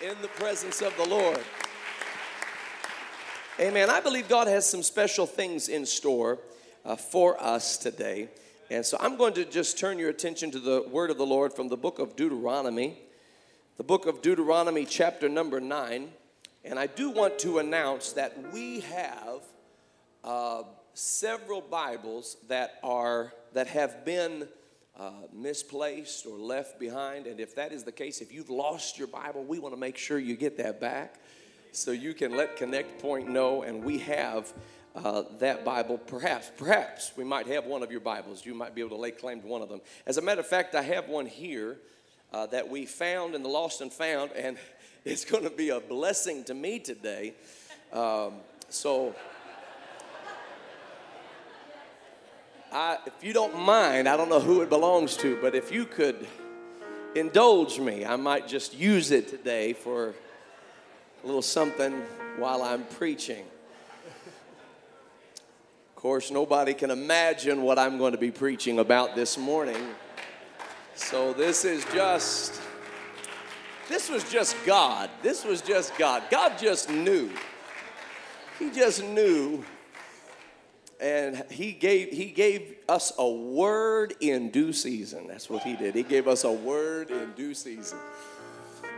in the presence of the Lord. Amen. I believe God has some special things in store uh, for us today. And so I'm going to just turn your attention to the word of the Lord from the book of Deuteronomy, the book of Deuteronomy, chapter number nine. And I do want to announce that we have uh, several Bibles that are that have been uh, misplaced or left behind. And if that is the case, if you've lost your Bible, we want to make sure you get that back so you can let Connect Point know. And we have uh, that Bible. Perhaps, perhaps we might have one of your Bibles. You might be able to lay claim to one of them. As a matter of fact, I have one here uh, that we found in the Lost and Found, and it's going to be a blessing to me today. Um, so I, if you don't mind, I don't know who it belongs to, but if you could indulge me, I might just use it today for a little something while I'm preaching. Of course, nobody can imagine what I'm going to be preaching about this morning. So this is just this was just God. This was just God. God just knew. He just knew and he gave he gave us a word in due season. That's what he did. He gave us a word in due season.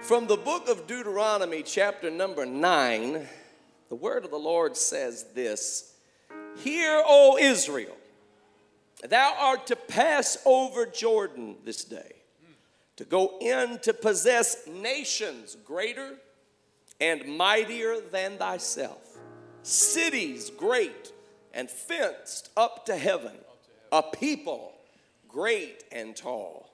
From the book of deuteronomy chapter number 9 the word of the lord says this hear o israel thou art to pass over jordan this day to go in to possess nations greater and mightier than thyself cities great and fenced up to heaven, a people great and tall.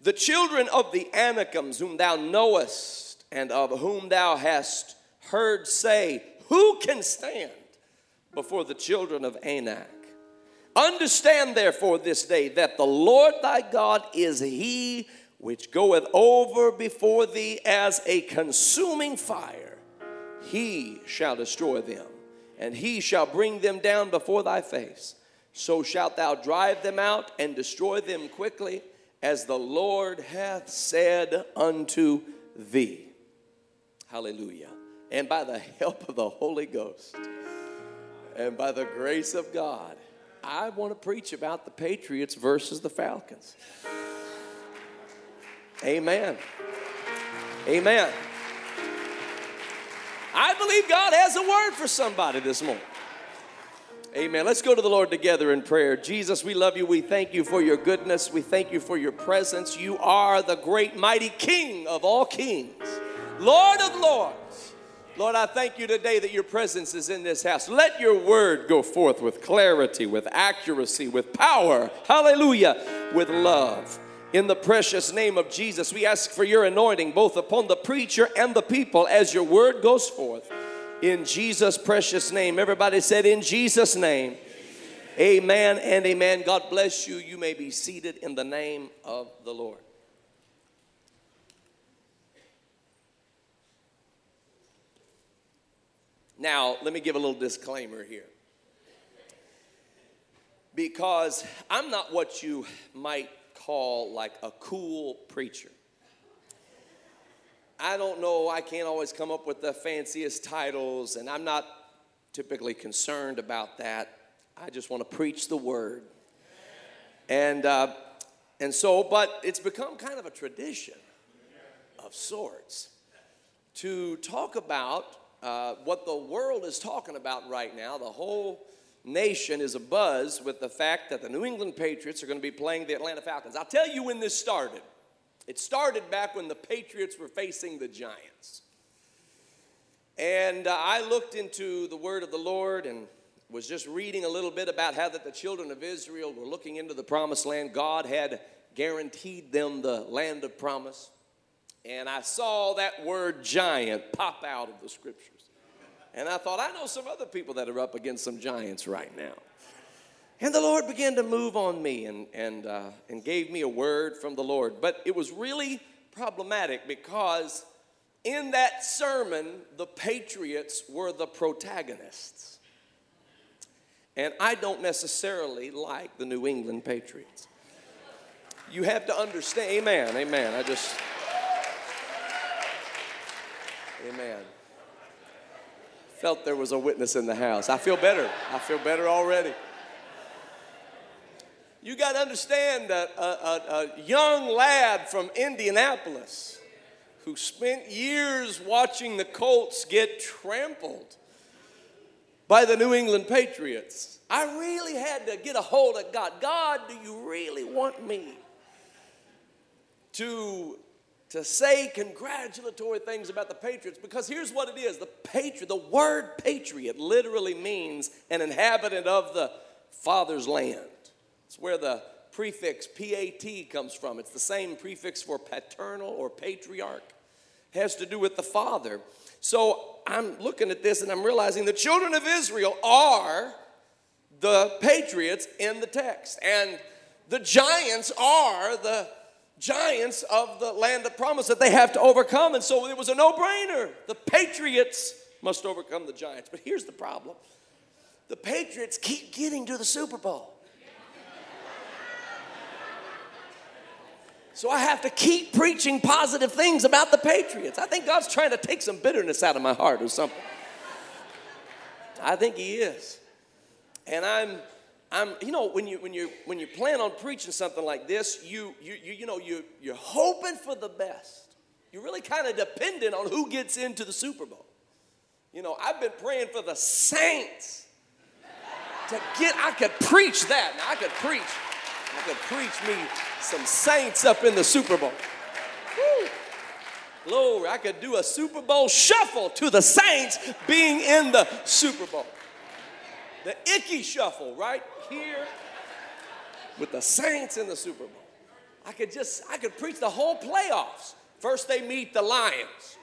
The children of the Anakims, whom thou knowest, and of whom thou hast heard say, Who can stand before the children of Anak? Understand therefore this day that the Lord thy God is he which goeth over before thee as a consuming fire. He shall destroy them and he shall bring them down before thy face. So shalt thou drive them out and destroy them quickly, as the Lord hath said unto thee. Hallelujah. And by the help of the Holy Ghost and by the grace of God, I want to preach about the Patriots versus the Falcons. Amen. Amen. I believe God has a word for somebody this morning. Amen. Let's go to the Lord together in prayer. Jesus, we love you. We thank you for your goodness. We thank you for your presence. You are the great, mighty King of all kings, Lord of lords. Lord, I thank you today that your presence is in this house. Let your word go forth with clarity, with accuracy, with power. Hallelujah. With love. In the precious name of Jesus, we ask for your anointing both upon the preacher and the people as your word goes forth. In Jesus' precious name. Everybody said, In Jesus' name. Amen and amen. God bless you. You may be seated in the name of the Lord. Now, let me give a little disclaimer here. Because I'm not what you might call like a cool preacher. I don't know, I can't always come up with the fanciest titles, and I'm not typically concerned about that. I just want to preach the word. And, uh, and so, but it's become kind of a tradition of sorts to talk about uh, what the world is talking about right now, the whole nation is abuzz with the fact that the New England Patriots are going to be playing the Atlanta Falcons. I'll tell you when this started. It started back when the Patriots were facing the Giants. And uh, I looked into the word of the Lord and was just reading a little bit about how that the children of Israel were looking into the promised land. God had guaranteed them the land of promise. And I saw that word giant pop out of the scriptures. And I thought, I know some other people that are up against some giants right now. And the Lord began to move on me and, and, uh, and gave me a word from the Lord. But it was really problematic because in that sermon, the Patriots were the protagonists. And I don't necessarily like the New England Patriots. You have to understand, amen, amen. I just. Amen. Felt there was a witness in the house. I feel better. I feel better already. You got to understand that a, a, a young lad from Indianapolis who spent years watching the Colts get trampled by the New England Patriots. I really had to get a hold of God. God, do you really want me to, to say congratulatory things about the Patriots? Because here's what it is the patriot, the word patriot literally means an inhabitant of the Father's land. It's where the prefix PAT comes from. It's the same prefix for paternal or patriarch. It has to do with the father. So I'm looking at this and I'm realizing the children of Israel are the patriots in the text. And the giants are the giants of the land of promise that they have to overcome. And so it was a no brainer. The patriots must overcome the giants. But here's the problem the patriots keep getting to the Super Bowl. So I have to keep preaching positive things about the Patriots. I think God's trying to take some bitterness out of my heart or something. I think He is. And I'm, I'm, you know, when you when you when you plan on preaching something like this, you you you, you know you you're hoping for the best. You're really kind of dependent on who gets into the Super Bowl. You know, I've been praying for the saints to get. I could preach that. I could preach. I could preach me some saints up in the Super Bowl. Woo. Glory, I could do a Super Bowl shuffle to the saints being in the Super Bowl. The Ickey shuffle right here with the saints in the Super Bowl. I could just, I could preach the whole playoffs. First they meet the Lions.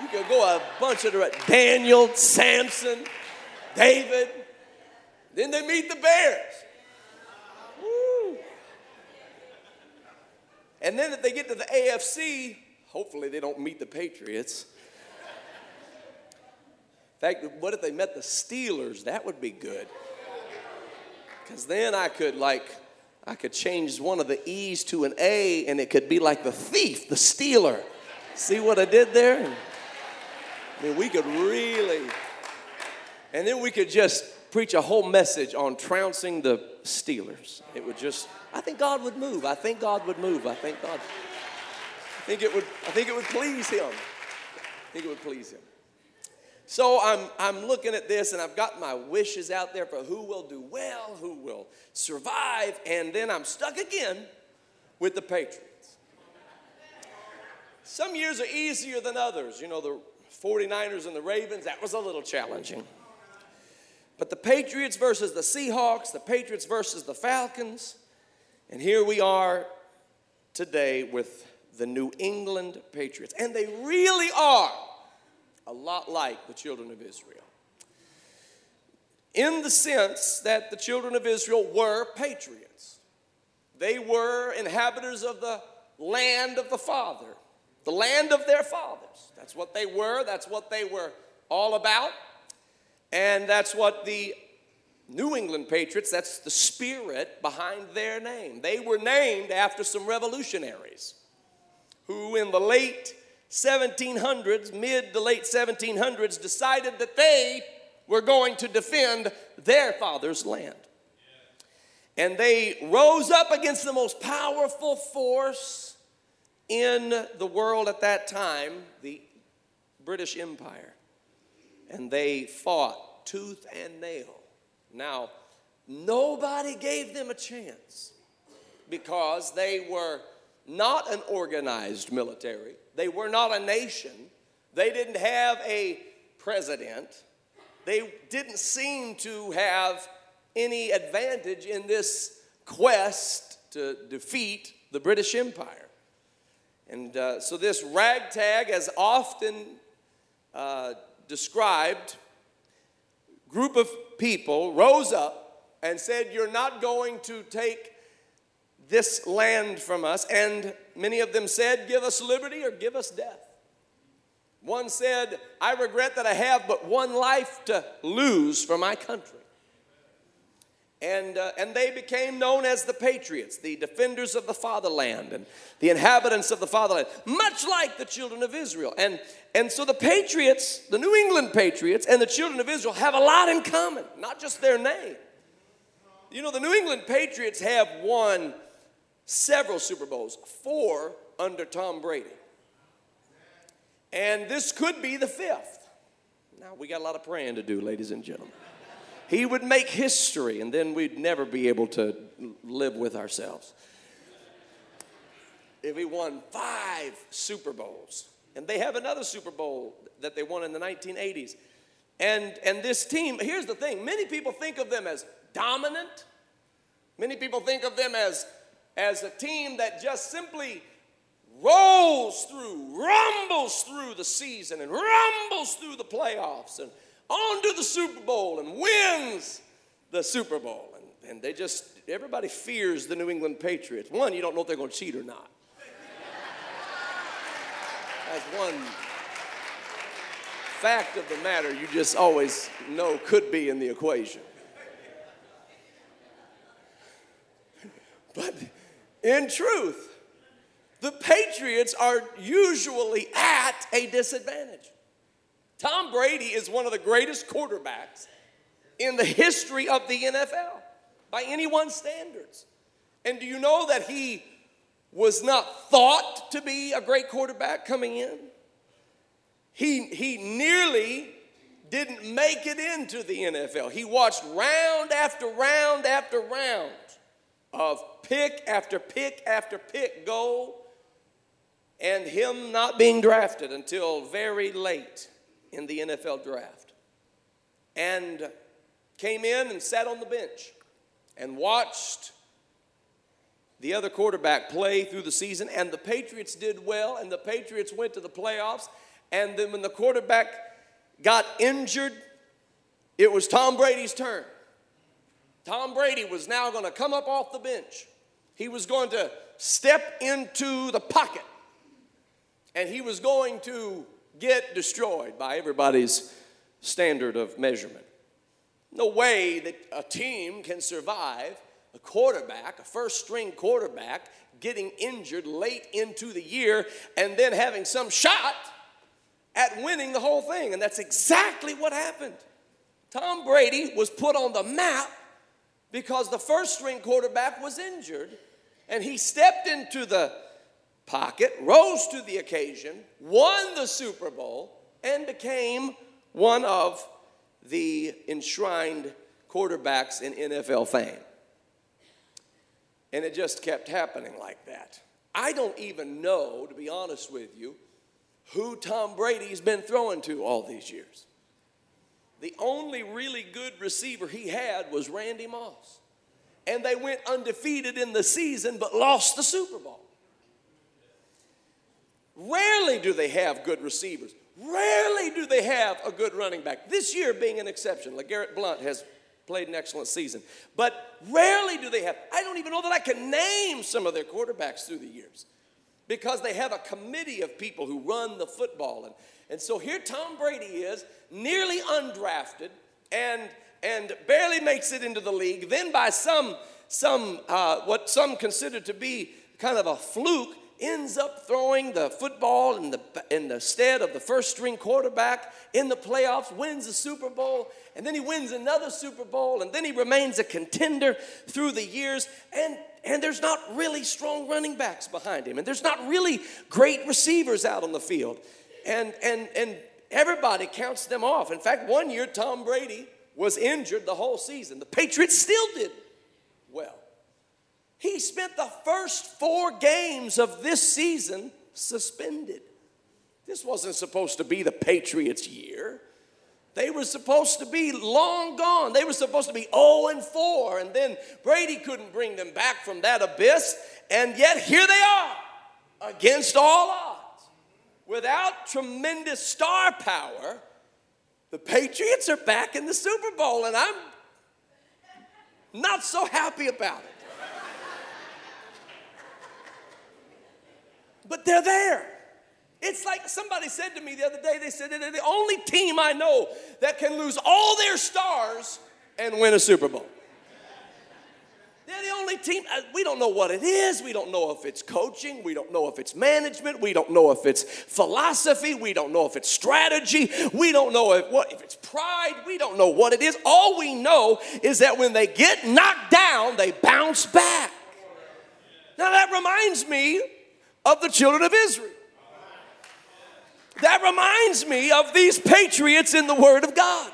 You could go a bunch of the Daniel, Samson, David. Then they meet the Bears. Woo. And then if they get to the AFC, hopefully they don't meet the Patriots. Fact, what if they met the Steelers? That would be good. Because then I could like, I could change one of the E's to an A and it could be like the thief, the stealer. See what I did there? I mean, we could really, and then we could just preach a whole message on trouncing the Steelers. It would just, I think God would move. I think God would move. I think God, I think it would, I think it would please Him. I think it would please Him. So I'm, I'm looking at this and I've got my wishes out there for who will do well, who will survive, and then I'm stuck again with the Patriots. Some years are easier than others. You know, the 49ers and the Ravens, that was a little challenging. But the Patriots versus the Seahawks, the Patriots versus the Falcons, and here we are today with the New England Patriots. And they really are a lot like the children of Israel. In the sense that the children of Israel were patriots, they were inhabitants of the land of the Father, the land of their fathers. That's what they were, that's what they were all about. And that's what the New England Patriots, that's the spirit behind their name. They were named after some revolutionaries who, in the late 1700s, mid to late 1700s, decided that they were going to defend their father's land. And they rose up against the most powerful force in the world at that time, the British Empire and they fought tooth and nail. Now, nobody gave them a chance because they were not an organized military, they were not a nation, they didn't have a president, they didn't seem to have any advantage in this quest to defeat the British Empire. And uh, so, this ragtag, as often uh, described group of people rose up and said, You're not going to take this land from us. And many of them said, Give us liberty or give us death. One said, I regret that I have but one life to lose for my country. And, uh, and they became known as the Patriots, the defenders of the fatherland and the inhabitants of the fatherland, much like the children of Israel. And, and so the Patriots, the New England Patriots, and the children of Israel have a lot in common, not just their name. You know, the New England Patriots have won several Super Bowls, four under Tom Brady. And this could be the fifth. Now, we got a lot of praying to do, ladies and gentlemen. He would make history, and then we'd never be able to live with ourselves. If he won five Super Bowls, and they have another Super Bowl that they won in the 1980s. And, and this team, here's the thing many people think of them as dominant, many people think of them as, as a team that just simply rolls through, rumbles through the season, and rumbles through the playoffs, and on to the Super Bowl and wins the Super Bowl. And, and they just, everybody fears the New England Patriots. One, you don't know if they're going to cheat or not. That's one fact of the matter you just always know could be in the equation. But in truth, the Patriots are usually at a disadvantage. Tom Brady is one of the greatest quarterbacks in the history of the NFL by anyone's standards. And do you know that he was not thought to be a great quarterback coming in? He, he nearly didn't make it into the NFL. He watched round after round after round of pick after pick after pick go, and him not being drafted until very late in the NFL draft and came in and sat on the bench and watched the other quarterback play through the season. And the Patriots did well, and the Patriots went to the playoffs. And then when the quarterback got injured, it was Tom Brady's turn. Tom Brady was now going to come up off the bench. He was going to step into the pocket and he was going to get destroyed by everybody's standard of measurement. No way that a team can survive a quarterback, a first string quarterback, getting injured late into the year and then having some shot at winning the whole thing. And that's exactly what happened. Tom Brady was put on the map because the first string quarterback was injured and he stepped into the pocket, rose to the occasion, won the Super Bowl, and became one of the enshrined quarterbacks in NFL fame. And it just kept happening like that. I don't even know, to be honest with you, who Tom Brady's been throwing to all these years. The only really good receiver he had was Randy Moss. And they went undefeated in the season but lost the Super Bowl. Rarely do they have good receivers. Rarely do they have a good running back. This year being an exception. LeGarrette Blunt has played an excellent season. But rarely do they have, I don't even know that I can name some of their quarterbacks through the years because they have a committee of people who run the football. And, and so here Tom Brady is, nearly undrafted and, and barely makes it into the league. Then by some, some uh, what some consider to be kind of a fluke, ends up throwing the football in the, in the stead of the first string quarterback in the playoffs, wins the Super Bowl, and then he wins another Super Bowl, and then he remains a contender through the years. And, and there's not really strong running backs behind him, and there's not really great receivers out on the field. And, and, and everybody counts them off. In fact, one year, Tom Brady was injured the whole season. The Patriots still did well. He spent the first four games of this season suspended. This wasn't supposed to be the Patriots' year. They were supposed to be long gone. They were supposed to be 0 and 4, and then Brady couldn't bring them back from that abyss. And yet here they are, against all odds. Without tremendous star power, the Patriots are back in the Super Bowl, and I'm not so happy about it. but they're there. It's like somebody said to me the other day, they said they're the only team I know that can lose all their stars and win a Super Bowl. Only team. uh, We don't know what it is. We don't know if it's coaching. We don't know if it's management. We don't know if it's philosophy. We don't know if it's strategy. We don't know if, what, if it's pride. We don't know what it is. All we know is that when they get knocked down, they bounce back. Now that reminds me of the children of Israel. That reminds me of these patriots in the Word of God.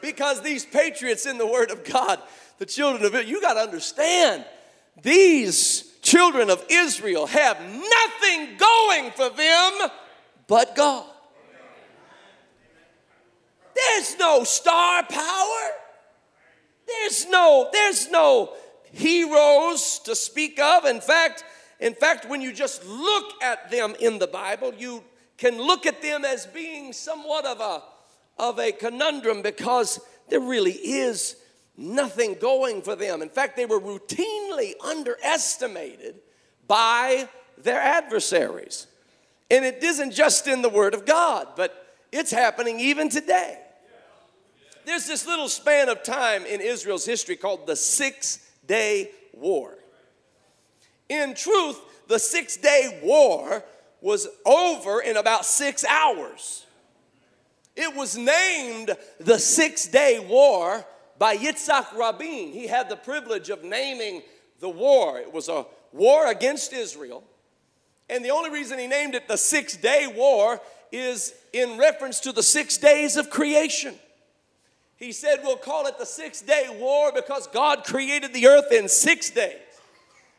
Because these patriots in the Word of God, the children of Israel, you got to understand, these children of Israel have nothing going for them but God. There's no star power. There's no, there's no heroes to speak of. In fact, in fact, when you just look at them in the Bible, you can look at them as being somewhat of a of a conundrum because there really is nothing going for them. In fact, they were routinely underestimated by their adversaries. And it isn't just in the Word of God, but it's happening even today. There's this little span of time in Israel's history called the Six Day War. In truth, the Six Day War was over in about six hours. It was named the Six Day War by Yitzhak Rabin. He had the privilege of naming the war. It was a war against Israel. And the only reason he named it the Six Day War is in reference to the six days of creation. He said, We'll call it the Six Day War because God created the earth in six days.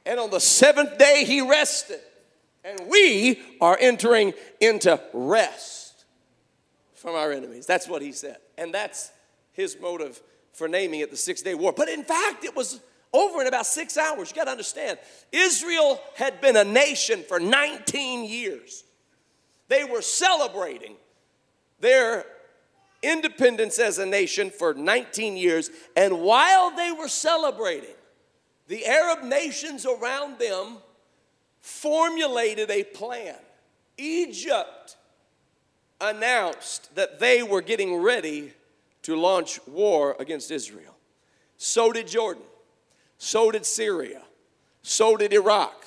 And on the seventh day, he rested. And we are entering into rest from our enemies. That's what he said. And that's his motive for naming it the Six Day War. But in fact, it was over in about six hours. You got to understand, Israel had been a nation for 19 years. They were celebrating their independence as a nation for 19 years. And while they were celebrating, the Arab nations around them formulated a plan. Egypt announced that they were getting ready to launch war against Israel. So did Jordan. So did Syria. So did Iraq.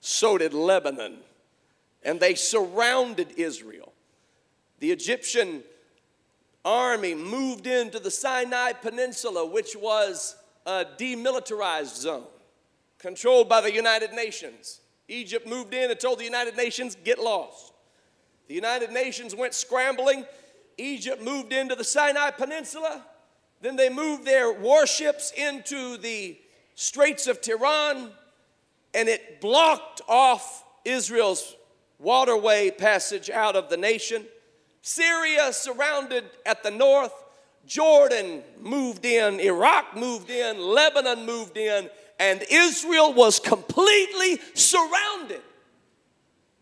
So did Lebanon. And they surrounded Israel. The Egyptian army moved into the Sinai Peninsula, which was a demilitarized zone controlled by the United Nations. Egypt moved in and told the United Nations, get lost. The United Nations went scrambling. Egypt moved into the Sinai Peninsula. Then they moved their warships into the Straits of Tiran, and it blocked off Israel's waterway passage out of the nation. Syria surrounded at the north. Jordan moved in. Iraq moved in. Lebanon moved in. And Israel was completely surrounded.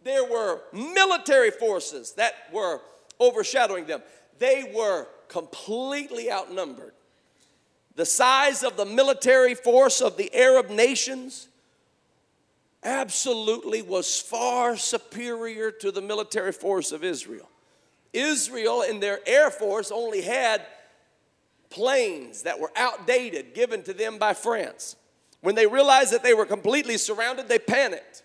There were military forces that were overshadowing them. They were completely outnumbered. The size of the military force of the Arab nations absolutely was far superior to the military force of Israel. Israel and their air force only had planes that were outdated given to them by France. When they realized that they were completely surrounded, they panicked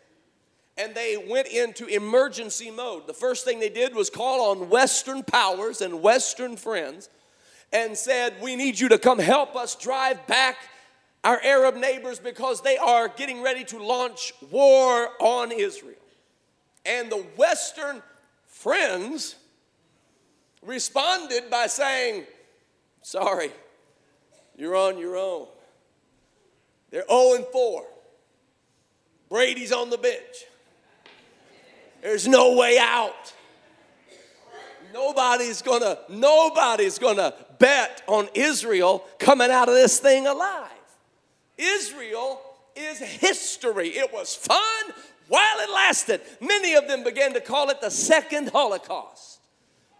and they went into emergency mode. The first thing they did was call on Western powers and Western friends and said, We need you to come help us drive back our Arab neighbors because they are getting ready to launch war on Israel. And the Western friends responded by saying, Sorry, you're on your own. They're 0 and 4. Brady's on the bench. There's no way out. Nobody's gonna, nobody's gonna bet on Israel coming out of this thing alive. Israel is history. It was fun while it lasted. Many of them began to call it the second Holocaust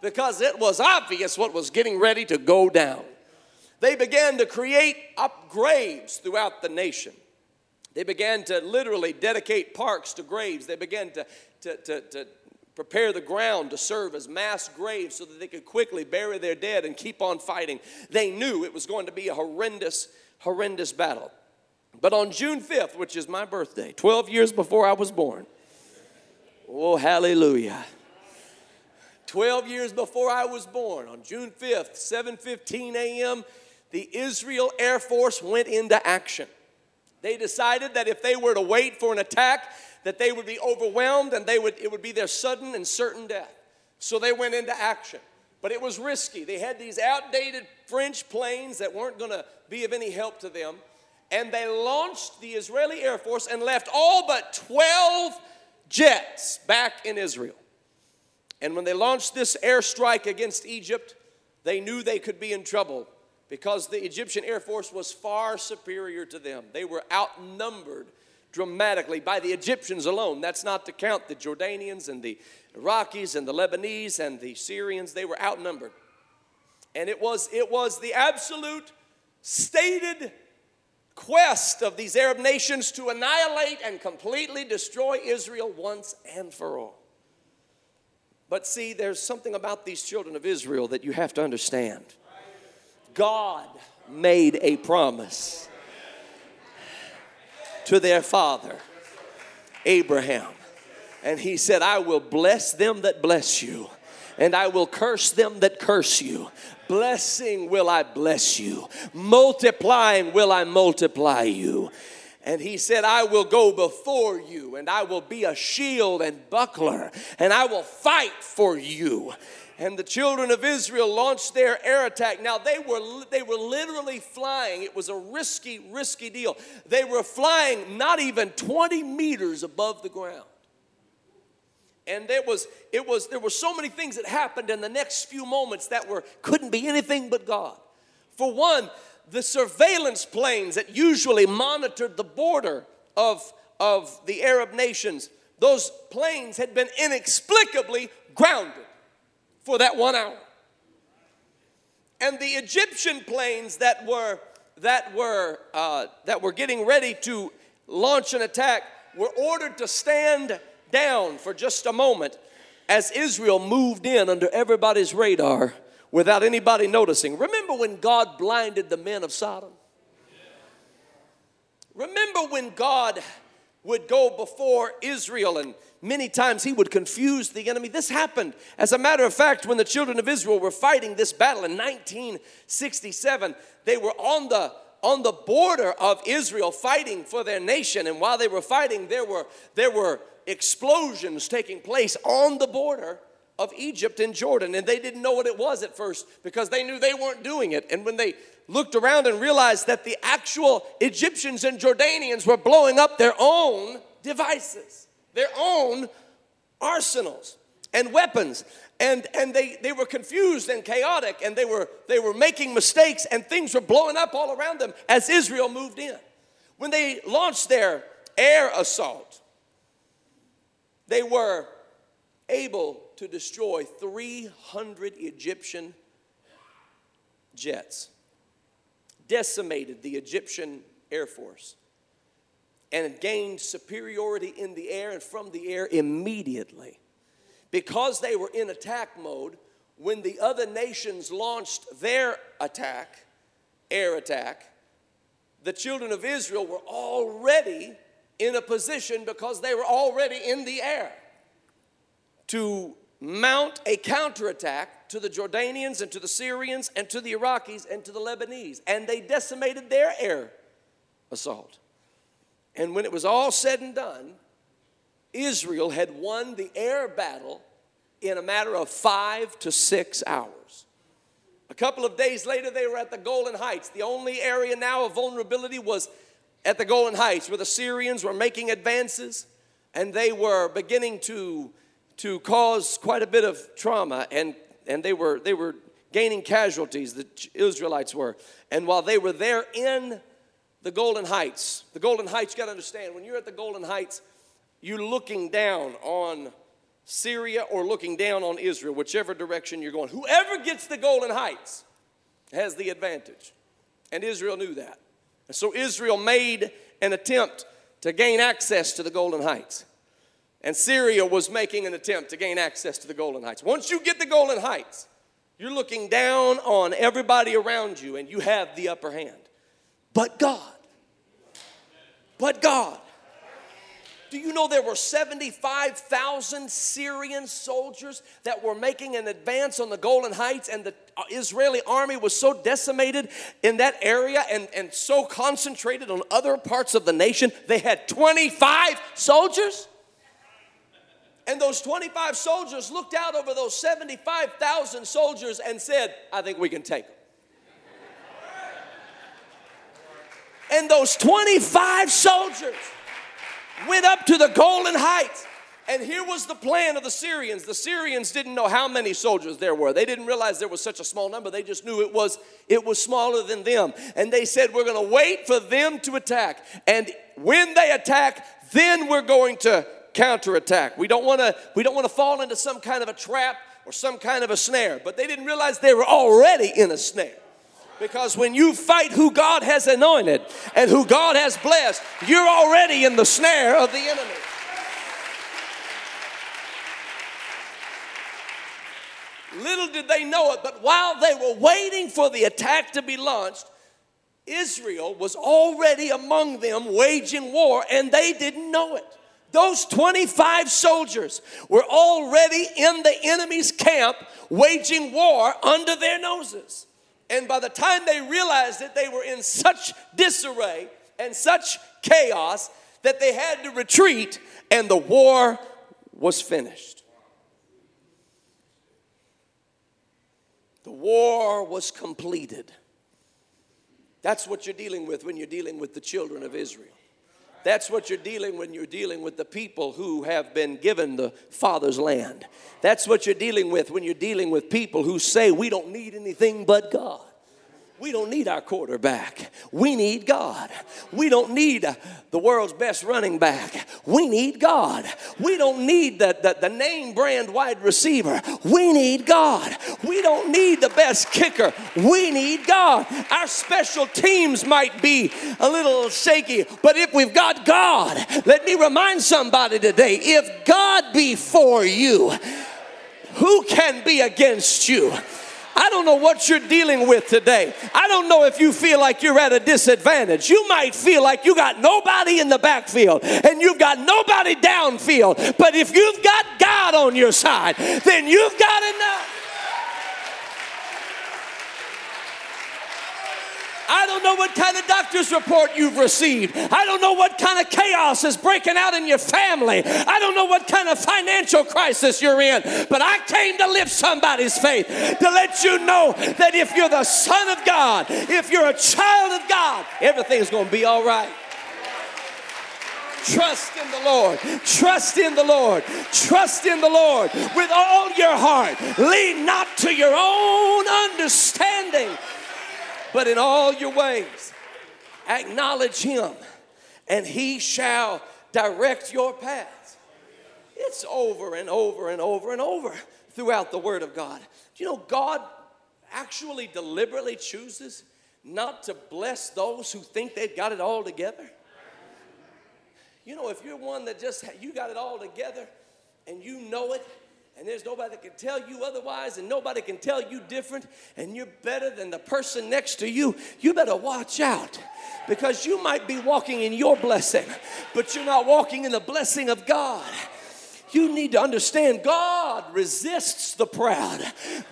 because it was obvious what was getting ready to go down. They began to create up graves throughout the nation. They began to literally dedicate parks to graves. They began to, to, to, to prepare the ground to serve as mass graves so that they could quickly bury their dead and keep on fighting. They knew it was going to be a horrendous, horrendous battle. But on June 5th, which is my birthday, 12 years before I was born, oh, hallelujah. 12 years before I was born, on June 5th, 7:15 a.m., the Israel Air Force went into action. They decided that if they were to wait for an attack, that they would be overwhelmed and they would, it would be their sudden and certain death. So they went into action. But it was risky. They had these outdated French planes that weren't going to be of any help to them. And they launched the Israeli Air Force and left all but 12 jets back in Israel. And when they launched this airstrike against Egypt, they knew they could be in trouble because the Egyptian Air Force was far superior to them. They were outnumbered dramatically by the Egyptians alone. That's not to count the Jordanians and the Iraqis and the Lebanese and the Syrians. They were outnumbered. And it was, it was the absolute stated quest of these Arab nations to annihilate and completely destroy Israel once and for all. But see, there's something about these children of Israel that you have to understand. God made a promise to their father, Abraham. And he said, I will bless them that bless you, and I will curse them that curse you. Blessing will I bless you, multiplying will I multiply you. And he said, I will go before you, and I will be a shield and buckler, and I will fight for you and the children of Israel launched their air attack. Now they were they were literally flying. It was a risky risky deal. They were flying not even 20 meters above the ground. And there was it was there were so many things that happened in the next few moments that were couldn't be anything but God. For one, the surveillance planes that usually monitored the border of of the Arab nations, those planes had been inexplicably grounded for that one hour. And the Egyptian planes that were that were uh, that were getting ready to launch an attack were ordered to stand down for just a moment as Israel moved in under everybody's radar without anybody noticing. Remember when God blinded the men of Sodom? Remember when God would go before Israel and many times he would confuse the enemy. This happened, as a matter of fact, when the children of Israel were fighting this battle in 1967. They were on the on the border of Israel fighting for their nation and while they were fighting there were there were explosions taking place on the border of Egypt and Jordan and they didn't know what it was at first because they knew they weren't doing it and when they looked around and realized that the actual Egyptians and Jordanians were blowing up their own devices their own arsenals and weapons. And and they they were confused and chaotic and they were they were making mistakes and things were blowing up all around them as Israel moved in. When they launched their air assault they were able to destroy 300 Egyptian jets decimated the Egyptian air force and gained superiority in the air and from the air immediately. Because they were in attack mode, when the other nations launched their attack, air attack, the children of Israel were already in a position because they were already in the air to mount a counterattack to the Jordanians and to the Syrians and to the Iraqis and to the Lebanese. And they decimated their air assault. And when it was all said and done, Israel had won the air battle in a matter of five to six hours. A couple of days later, they were at the Golan Heights. The only area now of vulnerability was at the Golan Heights, where the Syrians were making advances and they were beginning to, to cause quite a bit of trauma, and, and they, were, they were gaining casualties, the Israelites were. And while they were there in the Golan Heights. The Golan Heights, you got to understand, when you're at the Golan Heights, you're looking down on Syria or looking down on Israel, whichever direction you're going. Whoever gets the Golan Heights has the advantage. And Israel knew that. And so Israel made an attempt to gain access to the Golan Heights. And Syria was making an attempt to gain access to the Golan Heights. Once you get the Golan Heights, you're looking down on everybody around you and you have the upper hand but God. but God. Do you know there were 75,000 Syrian soldiers that were making an advance on the Golan Heights, and the uh, Israeli army was so decimated in that area and, and so concentrated on other parts of the nation, they had 25 soldiers? And those 25 soldiers looked out over those 75,000 soldiers and said, I think we can take them. And those 25 soldiers went up to the Golan Heights. And here was the plan of the Syrians. The Syrians didn't know how many soldiers there were. They didn't realize there was such a small number. They just knew it was it was smaller than them. And they said, "We're going to wait for them to attack. And when they attack, then we're going to counterattack. We don't want to we don't want to fall into some kind of a trap or some kind of a snare." But they didn't realize they were already in a snare. Because when you fight who God has anointed and who God has blessed, you're already in the snare of the enemy. Little did they know it, but while they were waiting for the attack to be launched, Israel was already among them waging war and they didn't know it. Those 25 soldiers were already in the enemy's camp waging war under their noses. And by the time they realized that they were in such disarray and such chaos that they had to retreat, and the war was finished. The war was completed. That's what you're dealing with when you're dealing with the children of Israel. That's what you're dealing when you're dealing with the people who have been given the Father's land. That's what you're dealing with when you're dealing with people who say, We don't need anything but God. We don't need our quarterback. We need God. We don't need the world's best running back. We need God. We don't need the, the, the, name brand wide receiver. We need God. We don't need the best kicker. We need God. Our special teams might be a little shaky, but if we've got God, let me remind somebody today if God be for you, who can be against you? I don't know what you're dealing with today. I don't know if you feel like you're at a disadvantage. You might feel like you got nobody in the backfield and you've got nobody downfield. But if you've got God on your side, then you've got enough. I don't know what kind of doctor's report you've received. I don't know what kind of chaos is breaking out in your family. I don't know what kind of financial crisis you're in. But I came to lift somebody's faith to let you know that if you're the Son of God, if you're a child of God, everything's going to be all right. Trust in the Lord. Trust in the Lord. Trust in the Lord with all your heart. Lean not to your own understanding but in all your ways, acknowledge him, and he shall direct your paths. It's over and over and over and over throughout the Word of God. Do you know God actually deliberately chooses not to bless those who think they've got it all together? You know, if you're one that just you got it all together and you know it and there's nobody that can tell you otherwise, and nobody can tell you different, and you're better than the person next to you, you better watch out because you might be walking in your blessing, but you're not walking in the blessing of God you need to understand God resists the proud.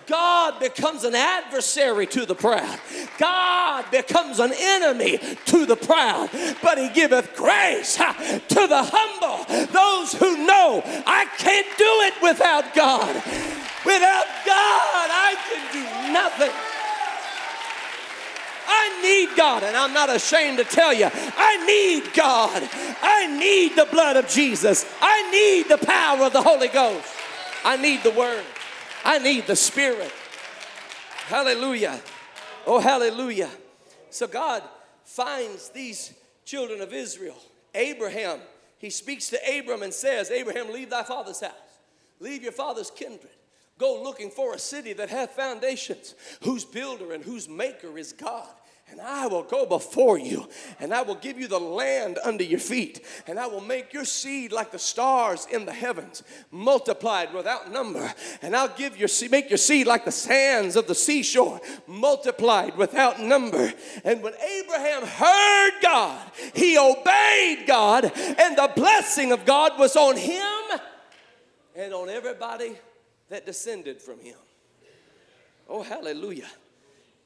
God becomes an adversary to the proud. God becomes an enemy to the proud. But He giveth grace to the humble, those who know I can't do it without God. Without God, I can do nothing. I need God, and I'm not ashamed to tell you, I need God. I need the blood of Jesus. I need the power of the Holy Ghost. I need the Word. I need the Spirit. Hallelujah. Oh, hallelujah. So God finds these children of Israel. Abraham, he speaks to Abram and says, Abraham, leave thy father's house, leave your father's kindred. Go looking for a city that hath foundations, whose builder and whose maker is God and I will go before you, and I will give you the land under your feet, and I will make your seed like the stars in the heavens, multiplied without number, and I'll give your seed, make your seed like the sands of the seashore, multiplied without number. And when Abraham heard God, he obeyed God, and the blessing of God was on him and on everybody that descended from him. Oh, hallelujah.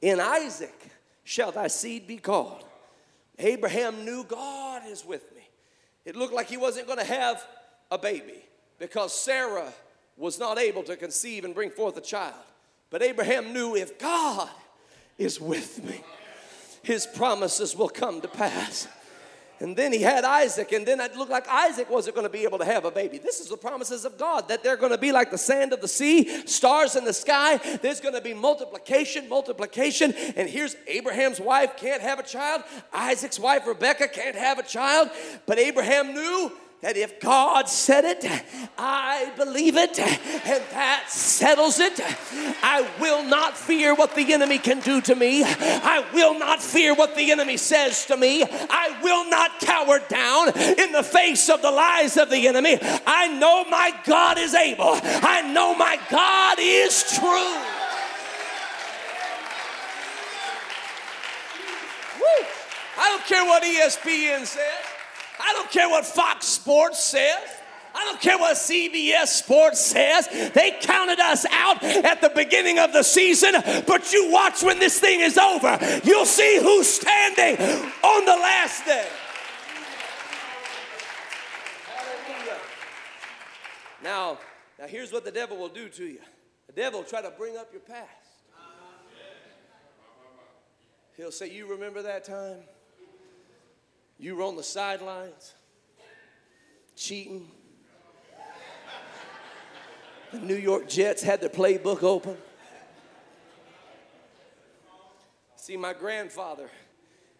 In Isaac, shall thy seed be called. Abraham knew God is with me. It looked like he wasn't going to have a baby because Sarah was not able to conceive and bring forth a child. But Abraham knew if God is with me, his promises will come to pass. And then he had Isaac, and then it looked like Isaac wasn't going to be able to have a baby. This is the promises of God that they're going to be like the sand of the sea, stars in the sky. There's going to be multiplication, multiplication. And here's Abraham's wife can't have a child, Isaac's wife, Rebecca, can't have a child. But Abraham knew that if God said it, I believe it, and that settles it. I will not fear what the enemy can do to me. I will not fear what the enemy says to me. I will not cower down in the face of the lies of the enemy. I know my God is able, I know my God is true. Woo. I don't care what ESPN says. I don't care what Fox Sports says. I don't care what CBS Sports says. They counted us out at the beginning of the season, but you watch when this thing is over. You'll see who's standing on the last day. Hallelujah. Now, now here's what the devil will do to you. The devil will try to bring up your past. He'll say, You remember that time? You were on the sidelines, cheating. The New York Jets had their playbook open. See, my grandfather,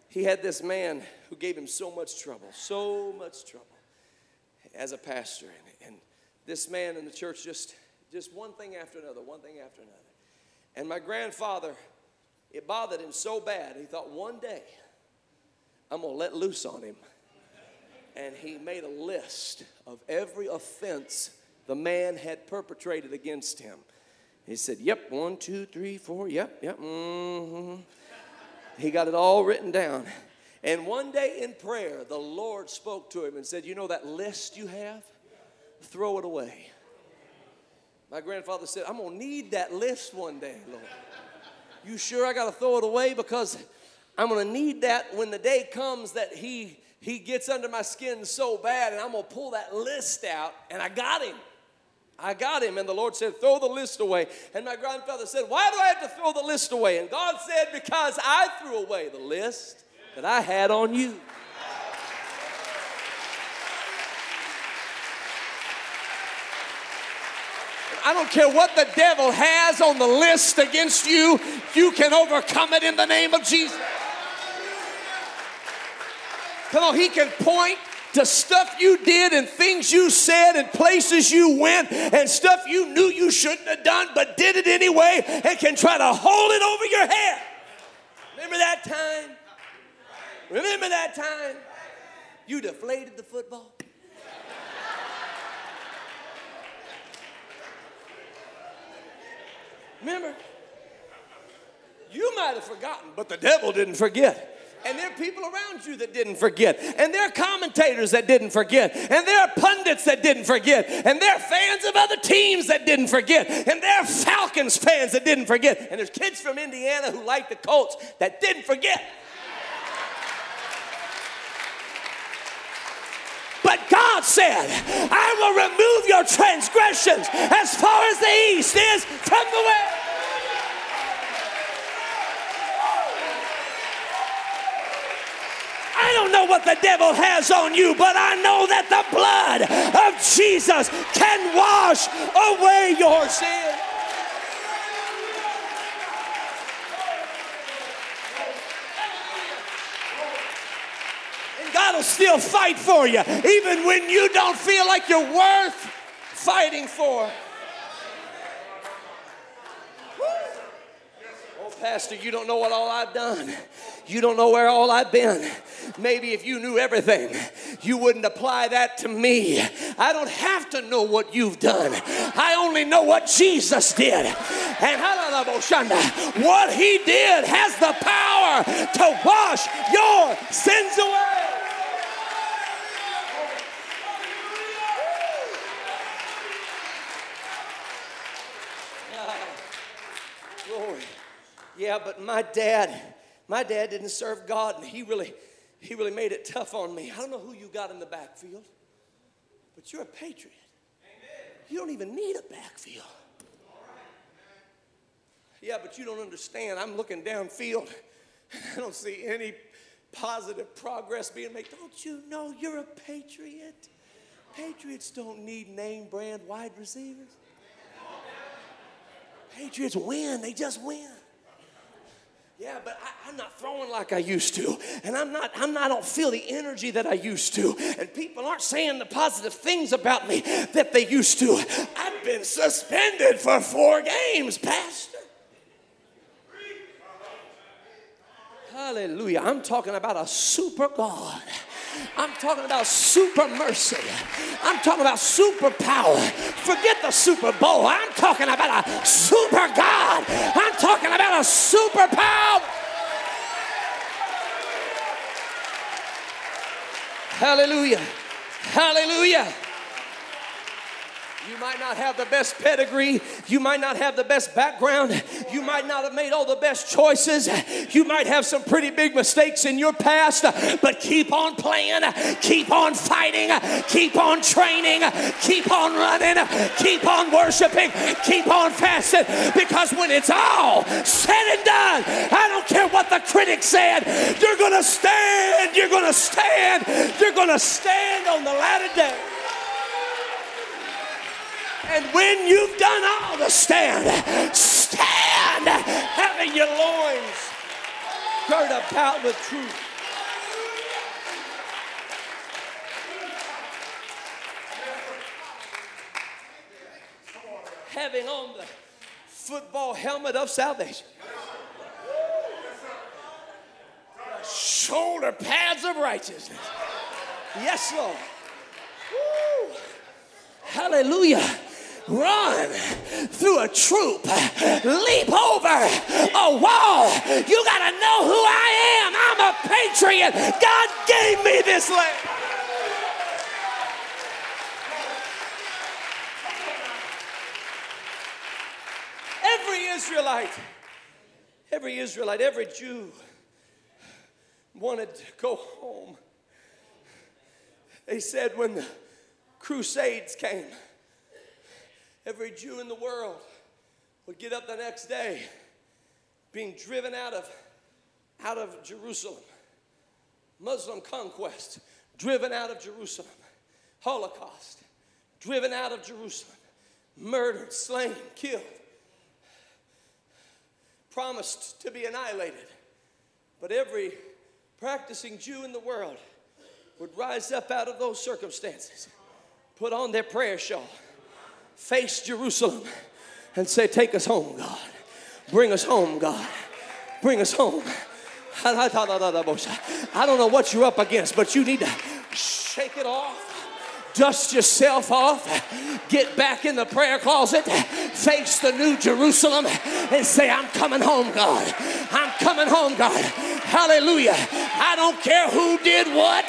he had this man who gave him so much trouble, so much trouble as a pastor. And, and this man in the church just, just one thing after another, one thing after another. And my grandfather, it bothered him so bad, he thought one day, I'm going to let loose on him. And he made a list of every offense the man had perpetrated against him. He said, Yep, one, two, three, four, yep, yep, mm-hmm. He got it all written down. And one day in prayer, the Lord spoke to him and said, You know that list you have? Throw it away. My grandfather said, I'm going to need that list one day, Lord. You sure I got to throw it away? Because I'm going to need that when the day comes that he he gets under my skin so bad and I'm going to pull that list out and I got him. I got him and the Lord said, "Throw the list away." And my grandfather said, "Why do I have to throw the list away?" And God said, "Because I threw away the list that I had on you." I don't care what the devil has on the list against you, you can overcome it in the name of Jesus. Come on, he can point to stuff you did and things you said and places you went and stuff you knew you shouldn't have done but did it anyway and can try to hold it over your head. Remember that time? Remember that time? You deflated the football? Remember? You might have forgotten, but the devil didn't forget. And there are people around you that didn't forget. And there are commentators that didn't forget. And there are pundits that didn't forget. And there are fans of other teams that didn't forget. And there are Falcons fans that didn't forget. And there's kids from Indiana who like the Colts that didn't forget. But God said, I will remove your transgressions as far as the east is from the west. I don't know what the devil has on you, but I know that the blood of Jesus can wash away your sin. And God will still fight for you, even when you don't feel like you're worth fighting for. Pastor, you don't know what all I've done. You don't know where all I've been. Maybe if you knew everything, you wouldn't apply that to me. I don't have to know what you've done. I only know what Jesus did. And what he did has the power to wash your sins away. Glory. Yeah, but my dad, my dad didn't serve God, and he really, he really made it tough on me. I don't know who you got in the backfield, but you're a patriot. You don't even need a backfield. Yeah, but you don't understand. I'm looking downfield. I don't see any positive progress being made. Don't you know you're a patriot? Patriots don't need name brand wide receivers. Patriots win, they just win. Yeah, but I, am not throwing like I used to. And I'm not, I'm not, I don't feel the energy that I used to. And people aren't saying the positive things about me that they used to. I've been suspended for four games, Pastor. Hallelujah. I'm talking about a super God. I'm talking about super mercy. I'm talking about super power. Forget the Super Bowl. I'm talking about a super God. I'm talking about a super power. Hallelujah. Hallelujah. You might not have the best pedigree. You might not have the best background. You might not have made all the best choices. You might have some pretty big mistakes in your past, but keep on playing, keep on fighting, keep on training, keep on running, keep on worshiping, keep on fasting, because when it's all said and done, I don't care what the critics said, you're going to stand, you're going to stand, you're going to stand on the latter day. And when you've done all to stand, stand having your loins girt about with truth. Having on the football helmet of salvation. Shoulder pads of righteousness. Yes, Lord. Woo. Hallelujah run through a troop, leap over a wall. You got to know who I am. I'm a patriot. God gave me this land. Every Israelite, every Israelite, every Jew wanted to go home. They said when the Crusades came, Every Jew in the world would get up the next day being driven out of, out of Jerusalem. Muslim conquest, driven out of Jerusalem. Holocaust, driven out of Jerusalem. Murdered, slain, killed. Promised to be annihilated. But every practicing Jew in the world would rise up out of those circumstances, put on their prayer shawl face Jerusalem and say, Take us home, God. Bring us home, God. Bring us home. I don't know what you're up against, but you need to shake it off dust yourself off, get back in the prayer closet, face the new Jerusalem, and say, I'm coming home, God. I'm coming home, God. Hallelujah. I don't care who did what,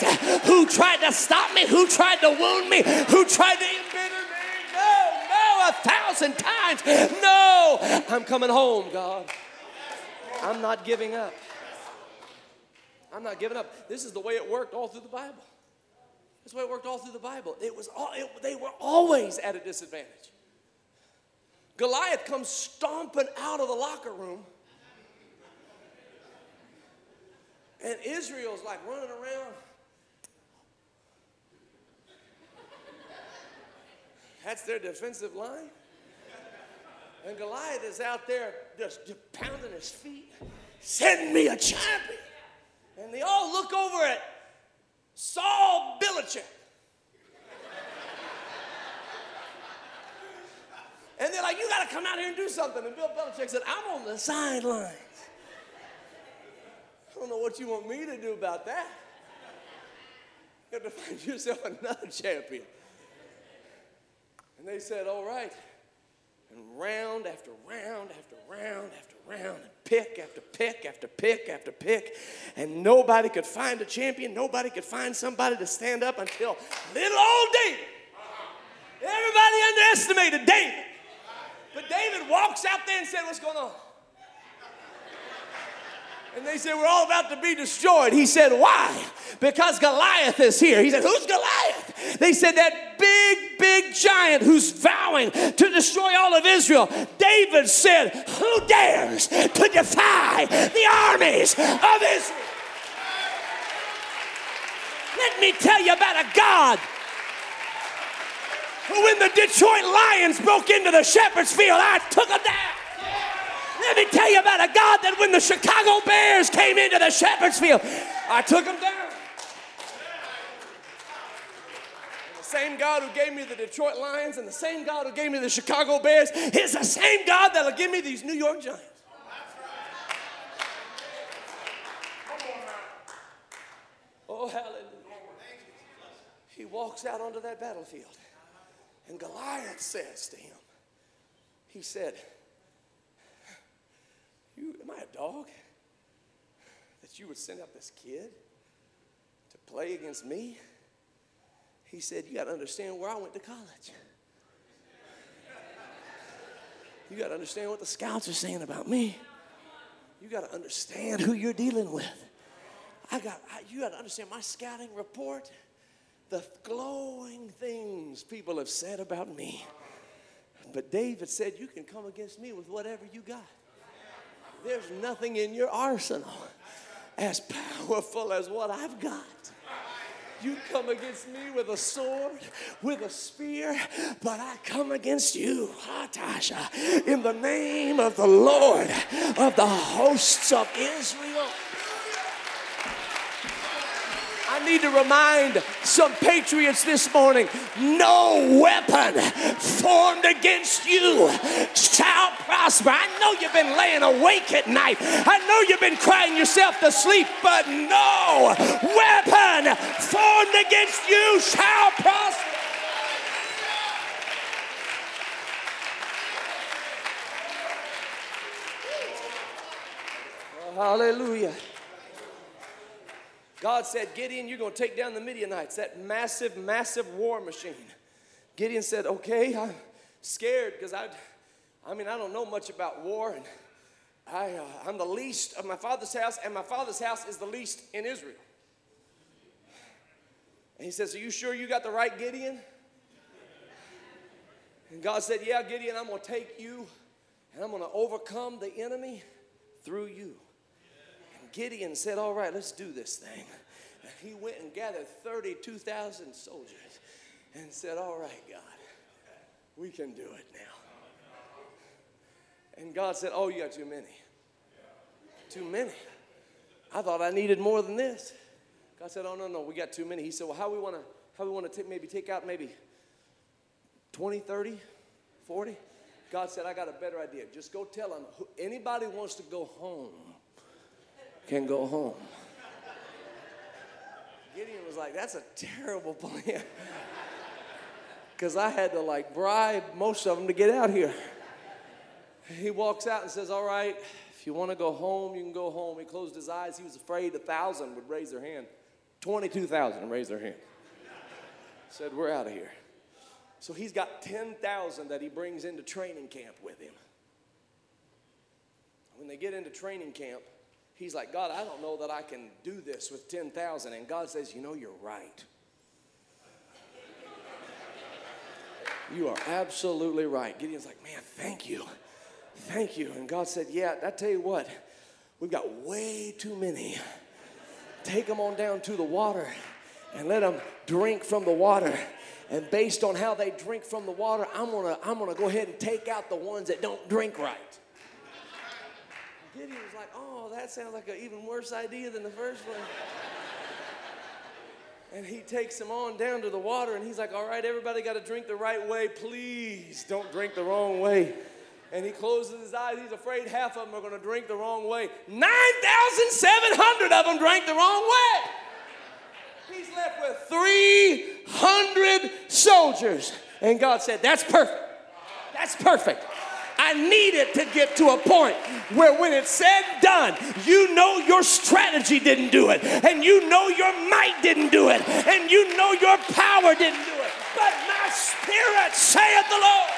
who tried to stop me, who tried to wound me, who tried to thousand times. No, I'm coming home, God. I'm not giving up. I'm not giving up. This is the way it worked all through the Bible. This is the way it worked all through the Bible. It was all, it, they were always at a disadvantage. Goliath comes stomping out of the locker room. And Israel's like running around That's their defensive line. And Goliath is out there just, pounding his feet. Send me a champion. And they all look over at Saul Belichick. And they're like, you got to come out here and do something. And Bill Belichick said, I'm on the sidelines. I don't know what you want me to do about that. You have to find yourself another champion. And they said, all right. And round after round after round after round, and pick after pick after pick after pick. And nobody could find a champion. Nobody could find somebody to stand up until little old David. Everybody underestimated David. But David walks out there and said, What's going on? And they said, We're all about to be destroyed. He said, Why? Because Goliath is here. He said, Who's Goliath? They said, That big, big giant who's vowing to destroy all of Israel. David said, Who dares to defy the armies of Israel? Let me tell you about a God who, when the Detroit Lions broke into the shepherd's field, I took them down. Let me tell you about a God that when the Chicago Bears came into the shepherd's field, I took them down. The same God who gave me the Detroit Lions and the same God who gave me the Chicago Bears is the same God that'll give me these New York Giants. Oh, hallelujah. He walks out onto that battlefield, and Goliath says to him, He said, you, am I a dog? That you would send out this kid to play against me? He said, You got to understand where I went to college. You got to understand what the scouts are saying about me. You got to understand who you're dealing with. I got, I, you got to understand my scouting report, the glowing things people have said about me. But David said, You can come against me with whatever you got. There's nothing in your arsenal as powerful as what I've got. You come against me with a sword, with a spear, but I come against you, Hatasha, in the name of the Lord of the hosts of Israel. I need to remind some patriots this morning no weapon formed against you shall prosper. I know you've been laying awake at night, I know you've been crying yourself to sleep, but no weapon formed against you shall prosper. hallelujah. God said, Gideon, you're going to take down the Midianites, that massive, massive war machine. Gideon said, Okay, I'm scared because I, I mean, I don't know much about war, and I, uh, I'm the least of my father's house, and my father's house is the least in Israel. And he says, Are you sure you got the right Gideon? And God said, Yeah, Gideon, I'm going to take you and I'm going to overcome the enemy through you. Gideon said, All right, let's do this thing. He went and gathered 32,000 soldiers and said, All right, God, we can do it now. And God said, Oh, you got too many. Too many. I thought I needed more than this. God said, Oh, no, no, we got too many. He said, Well, how we want to how we want to maybe take out maybe 20, 30, 40? God said, I got a better idea. Just go tell them anybody wants to go home can go home. Gideon was like, that's a terrible plan. Because I had to like bribe most of them to get out here. He walks out and says, All right, if you want to go home, you can go home. He closed his eyes. He was afraid a thousand would raise their hand. 22,000 raised their hand. Said, We're out of here. So he's got 10,000 that he brings into training camp with him. When they get into training camp, he's like, God, I don't know that I can do this with 10,000. And God says, You know, you're right. You are absolutely right. Gideon's like, Man, thank you. Thank you. And God said, Yeah, I tell you what, we've got way too many. Take them on down to the water and let them drink from the water. And based on how they drink from the water, I'm gonna, I'm gonna go ahead and take out the ones that don't drink right. Gideon was like, oh, that sounds like an even worse idea than the first one. And he takes them on down to the water, and he's like, All right, everybody got to drink the right way. Please don't drink the wrong way. And he closes his eyes. He's afraid half of them are going to drink the wrong way. 9,700 of them drank the wrong way. He's left with 300 soldiers. And God said, That's perfect. That's perfect. I needed to get to a point where when it's said done, you know your strategy didn't do it, and you know your might didn't do it, and you know your power didn't do it. But my spirit saith the Lord.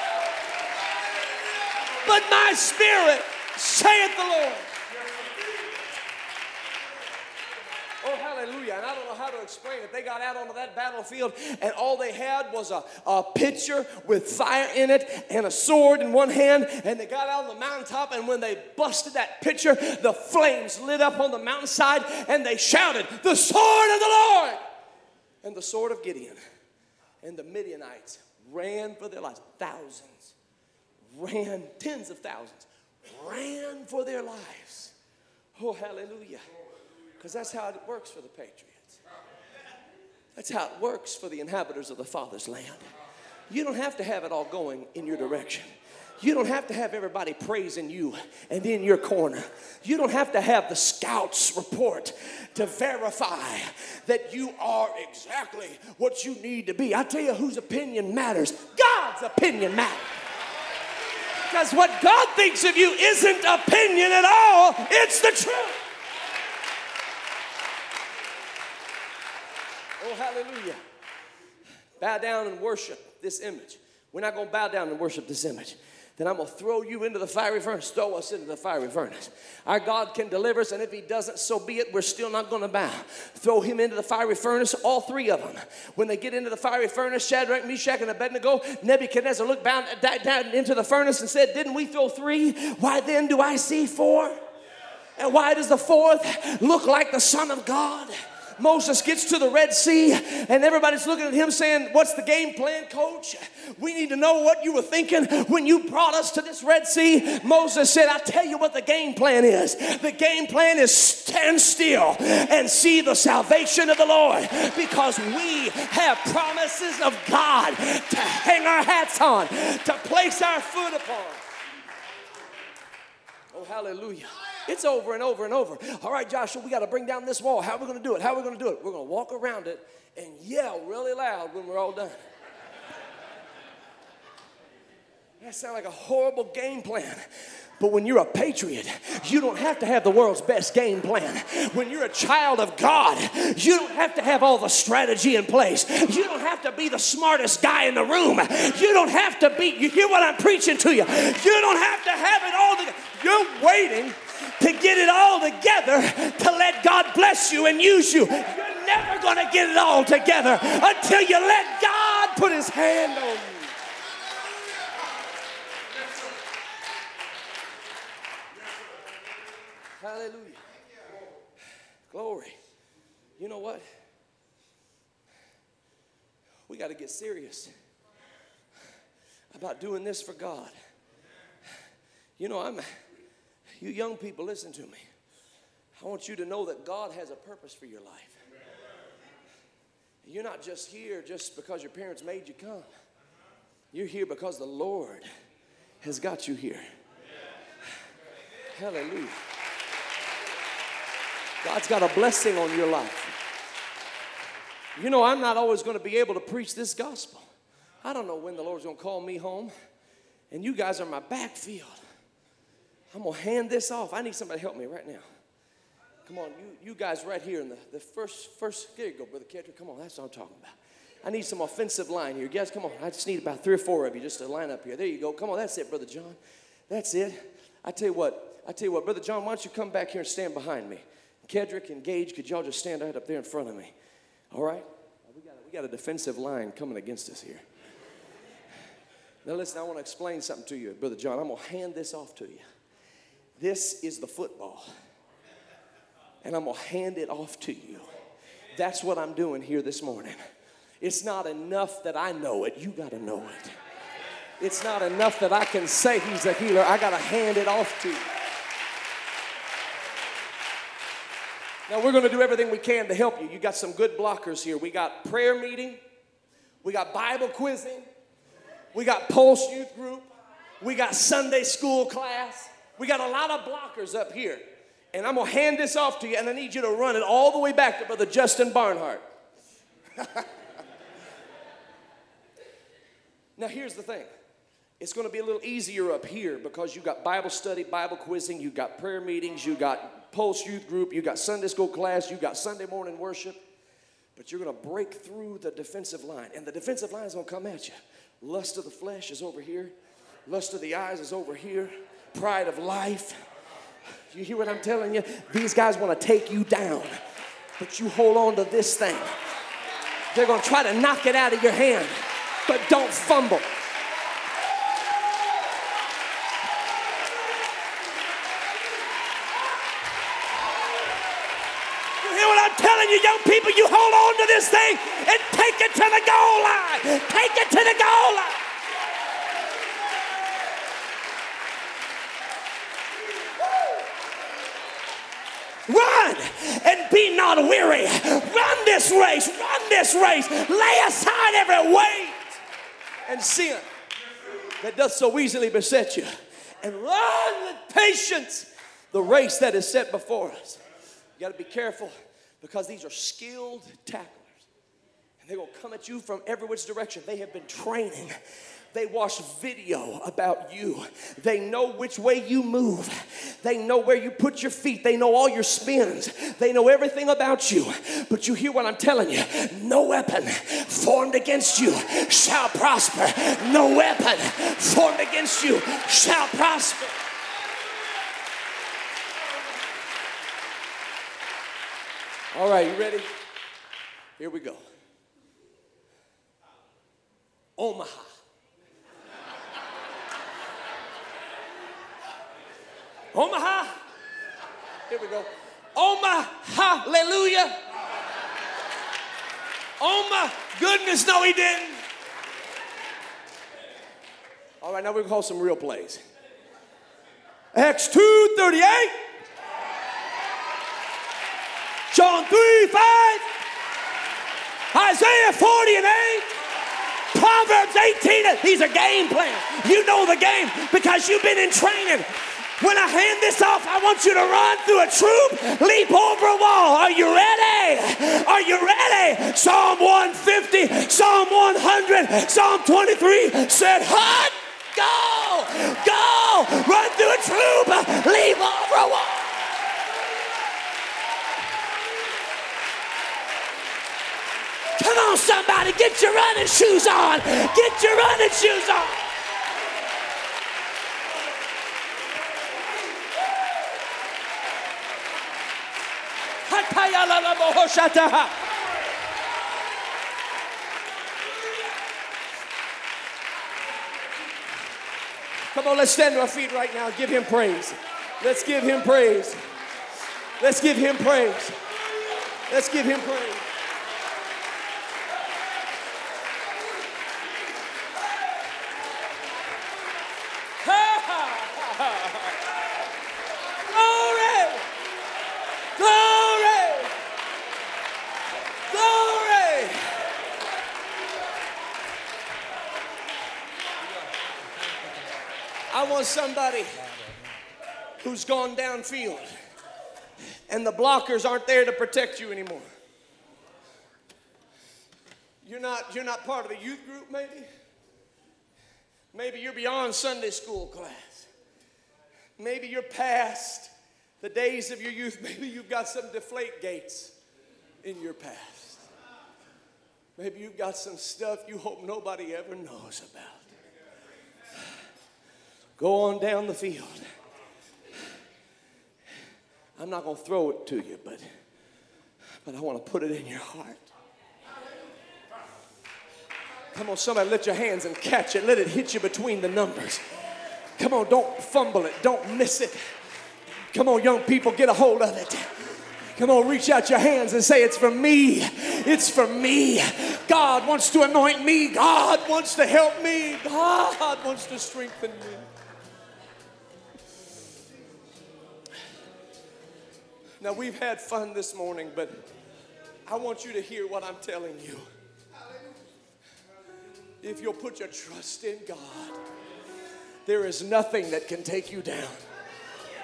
But my spirit saith the Lord. Oh, hallelujah. And I don't know how to explain it. They got out onto that battlefield, and all they had was a, a pitcher with fire in it and a sword in one hand. And they got out on the mountaintop, and when they busted that pitcher, the flames lit up on the mountainside, and they shouted, The sword of the Lord! And the sword of Gideon. And the Midianites ran for their lives. Thousands ran, tens of thousands, ran for their lives. Oh, hallelujah. Because that's how it works for the Patriots. That's how it works for the inhabitants of the Father's land. You don't have to have it all going in your direction. You don't have to have everybody praising you and in your corner. You don't have to have the scouts report to verify that you are exactly what you need to be. I tell you whose opinion matters. God's opinion matters. Because what God thinks of you isn't opinion at all, it's the truth. Oh, hallelujah. Bow down and worship this image. We're not going to bow down and worship this image. Then I'm going to throw you into the fiery furnace, throw us into the fiery furnace. Our God can deliver us, and if He doesn't, so be it. We're still not going to bow. Throw Him into the fiery furnace, all three of them. When they get into the fiery furnace, Shadrach, Meshach, and Abednego, Nebuchadnezzar looked down, down into the furnace and said, Didn't we throw three? Why then do I see four? And why does the fourth look like the Son of God? Moses gets to the Red Sea, and everybody's looking at him saying, What's the game plan, coach? We need to know what you were thinking when you brought us to this Red Sea. Moses said, I'll tell you what the game plan is. The game plan is stand still and see the salvation of the Lord because we have promises of God to hang our hats on, to place our foot upon. Oh, hallelujah. It's over and over and over. All right, Joshua, we got to bring down this wall. How are we going to do it? How are we going to do it? We're going to walk around it and yell really loud when we're all done. That sounds like a horrible game plan. But when you're a patriot, you don't have to have the world's best game plan. When you're a child of God, you don't have to have all the strategy in place. You don't have to be the smartest guy in the room. You don't have to be, you hear what I'm preaching to you. You don't have to have it all together. You're waiting to get it all together to let God bless you and use you. You're never going to get it all together until you let God put his hand on you. Hallelujah. Glory. You know what? We got to get serious about doing this for God. You know, I'm you young people, listen to me. I want you to know that God has a purpose for your life. You're not just here just because your parents made you come. You're here because the Lord has got you here. Hallelujah. God's got a blessing on your life. You know, I'm not always going to be able to preach this gospel. I don't know when the Lord's going to call me home, and you guys are my backfield. I'm going to hand this off. I need somebody to help me right now. Come on, you, you guys right here in the, the first, first, there you go, Brother Kedrick. Come on, that's what I'm talking about. I need some offensive line here. Guys, come on. I just need about three or four of you just to line up here. There you go. Come on, that's it, Brother John. That's it. I tell you what, I tell you what, Brother John, why don't you come back here and stand behind me? Kedrick and Gage, could y'all just stand right up there in front of me? All right? We got, a, we got a defensive line coming against us here. Now, listen, I want to explain something to you, Brother John. I'm going to hand this off to you. This is the football. And I'm going to hand it off to you. That's what I'm doing here this morning. It's not enough that I know it, you got to know it. It's not enough that I can say he's a healer, I got to hand it off to you. Now we're going to do everything we can to help you. You got some good blockers here. We got prayer meeting, we got Bible quizzing, we got Pulse Youth Group, we got Sunday school class. We got a lot of blockers up here. And I'm going to hand this off to you, and I need you to run it all the way back to Brother Justin Barnhart. now, here's the thing it's going to be a little easier up here because you got Bible study, Bible quizzing, you got prayer meetings, you got Pulse Youth Group, you got Sunday school class, you got Sunday morning worship. But you're going to break through the defensive line, and the defensive line is going to come at you. Lust of the flesh is over here, lust of the eyes is over here, pride of life. You hear what I'm telling you? These guys want to take you down, but you hold on to this thing. They're going to try to knock it out of your hand, but don't fumble. You hear what I'm telling you, young people, you hold on to this thing and take it to the goal line. Take it to the goal line. Run and be not weary. Run this race. Run this race. Lay aside every weight and sin that does so easily beset you. And run with patience the race that is set before us. You got to be careful because these are skilled tacklers. And they're going to come at you from every which direction. They have been training. They watch video about you. They know which way you move. They know where you put your feet. They know all your spins. They know everything about you. But you hear what I'm telling you no weapon formed against you shall prosper. No weapon formed against you shall prosper. All right, you ready? Here we go. Omaha. Omaha. Here we go. Omaha, hallelujah. Oh my goodness, no, he didn't. All right, now gonna call some real plays. Acts 2 38. John 3 5, Isaiah 40 and 8, Proverbs 18. These are game plans. You know the game because you've been in training. When I hand this off, I want you to run through a troop, leap over a wall. Are you ready? Are you ready? Psalm 150, Psalm 100, Psalm 23 said, Hut, go, go, run through a troop, leap over a wall. Come on, somebody, get your running shoes on. Get your running shoes on. Come on, let's stand to our feet right now. Give him praise. Let's give him praise. Let's give him praise. Let's give him praise. Want somebody who's gone downfield and the blockers aren't there to protect you anymore. You're not, you're not part of the youth group, maybe? Maybe you're beyond Sunday school class. Maybe you're past the days of your youth. Maybe you've got some deflate gates in your past. Maybe you've got some stuff you hope nobody ever knows about. Go on down the field. I'm not going to throw it to you, but, but I want to put it in your heart. Come on, somebody, lift your hands and catch it. Let it hit you between the numbers. Come on, don't fumble it, don't miss it. Come on, young people, get a hold of it. Come on, reach out your hands and say, It's for me. It's for me. God wants to anoint me. God wants to help me. God wants to strengthen me. Now, we've had fun this morning, but I want you to hear what I'm telling you. If you'll put your trust in God, there is nothing that can take you down.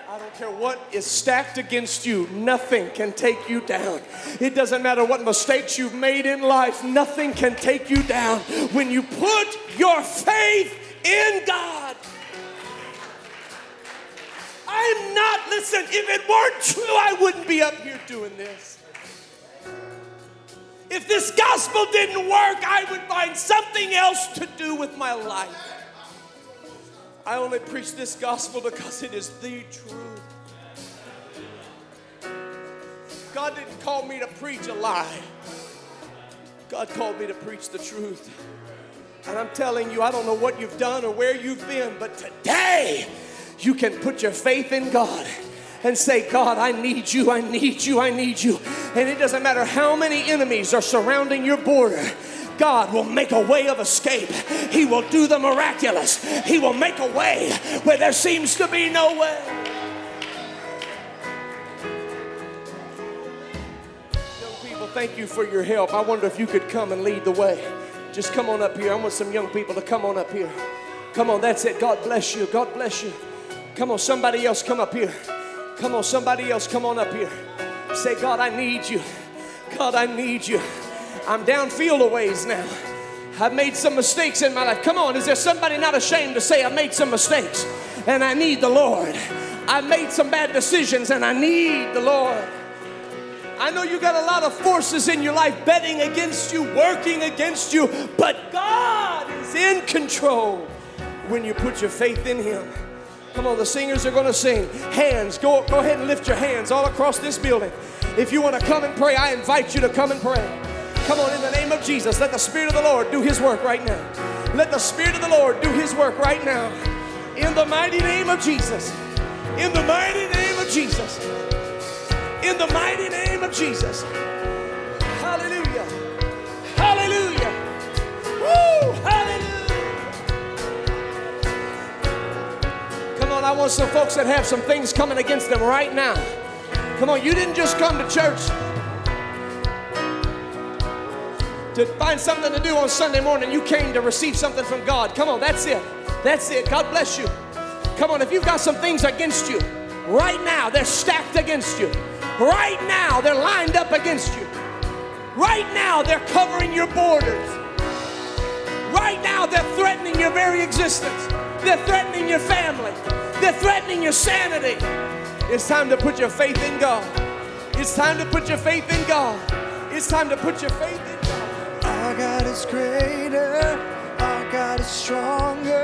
I don't care what is stacked against you, nothing can take you down. It doesn't matter what mistakes you've made in life, nothing can take you down when you put your faith in God. I'm not, listen, if it weren't true, I wouldn't be up here doing this. If this gospel didn't work, I would find something else to do with my life. I only preach this gospel because it is the truth. God didn't call me to preach a lie. God called me to preach the truth. And I'm telling you, I don't know what you've done or where you've been, but today you can put your faith in God and say, God, I need you, I need you, I need you. And it doesn't matter how many enemies are surrounding your border. God will make a way of escape. He will do the miraculous. He will make a way where there seems to be no way. Young people, thank you for your help. I wonder if you could come and lead the way. Just come on up here. I want some young people to come on up here. Come on, that's it. God bless you. God bless you. Come on, somebody else come up here. Come on, somebody else come on up here. Say, God, I need you. God, I need you. I'm downfield a ways now. I've made some mistakes in my life. Come on, is there somebody not ashamed to say, I made some mistakes and I need the Lord? I made some bad decisions and I need the Lord. I know you got a lot of forces in your life betting against you, working against you, but God is in control when you put your faith in Him. Come on, the singers are going to sing. Hands, go, go ahead and lift your hands all across this building. If you want to come and pray, I invite you to come and pray. Come on, in the name of Jesus, let the Spirit of the Lord do His work right now. Let the Spirit of the Lord do His work right now. In the mighty name of Jesus. In the mighty name of Jesus. In the mighty name of Jesus. Hallelujah. Hallelujah. Woo! Hallelujah. I want some folks that have some things coming against them right now. Come on, you didn't just come to church to find something to do on Sunday morning. You came to receive something from God. Come on, that's it. That's it. God bless you. Come on, if you've got some things against you, right now they're stacked against you. Right now they're lined up against you. Right now they're covering your borders. Right now they're threatening your very existence. They're threatening your family. They're threatening your sanity. It's time to put your faith in God. It's time to put your faith in God. It's time to put your faith in God. Our God is greater, our God is stronger.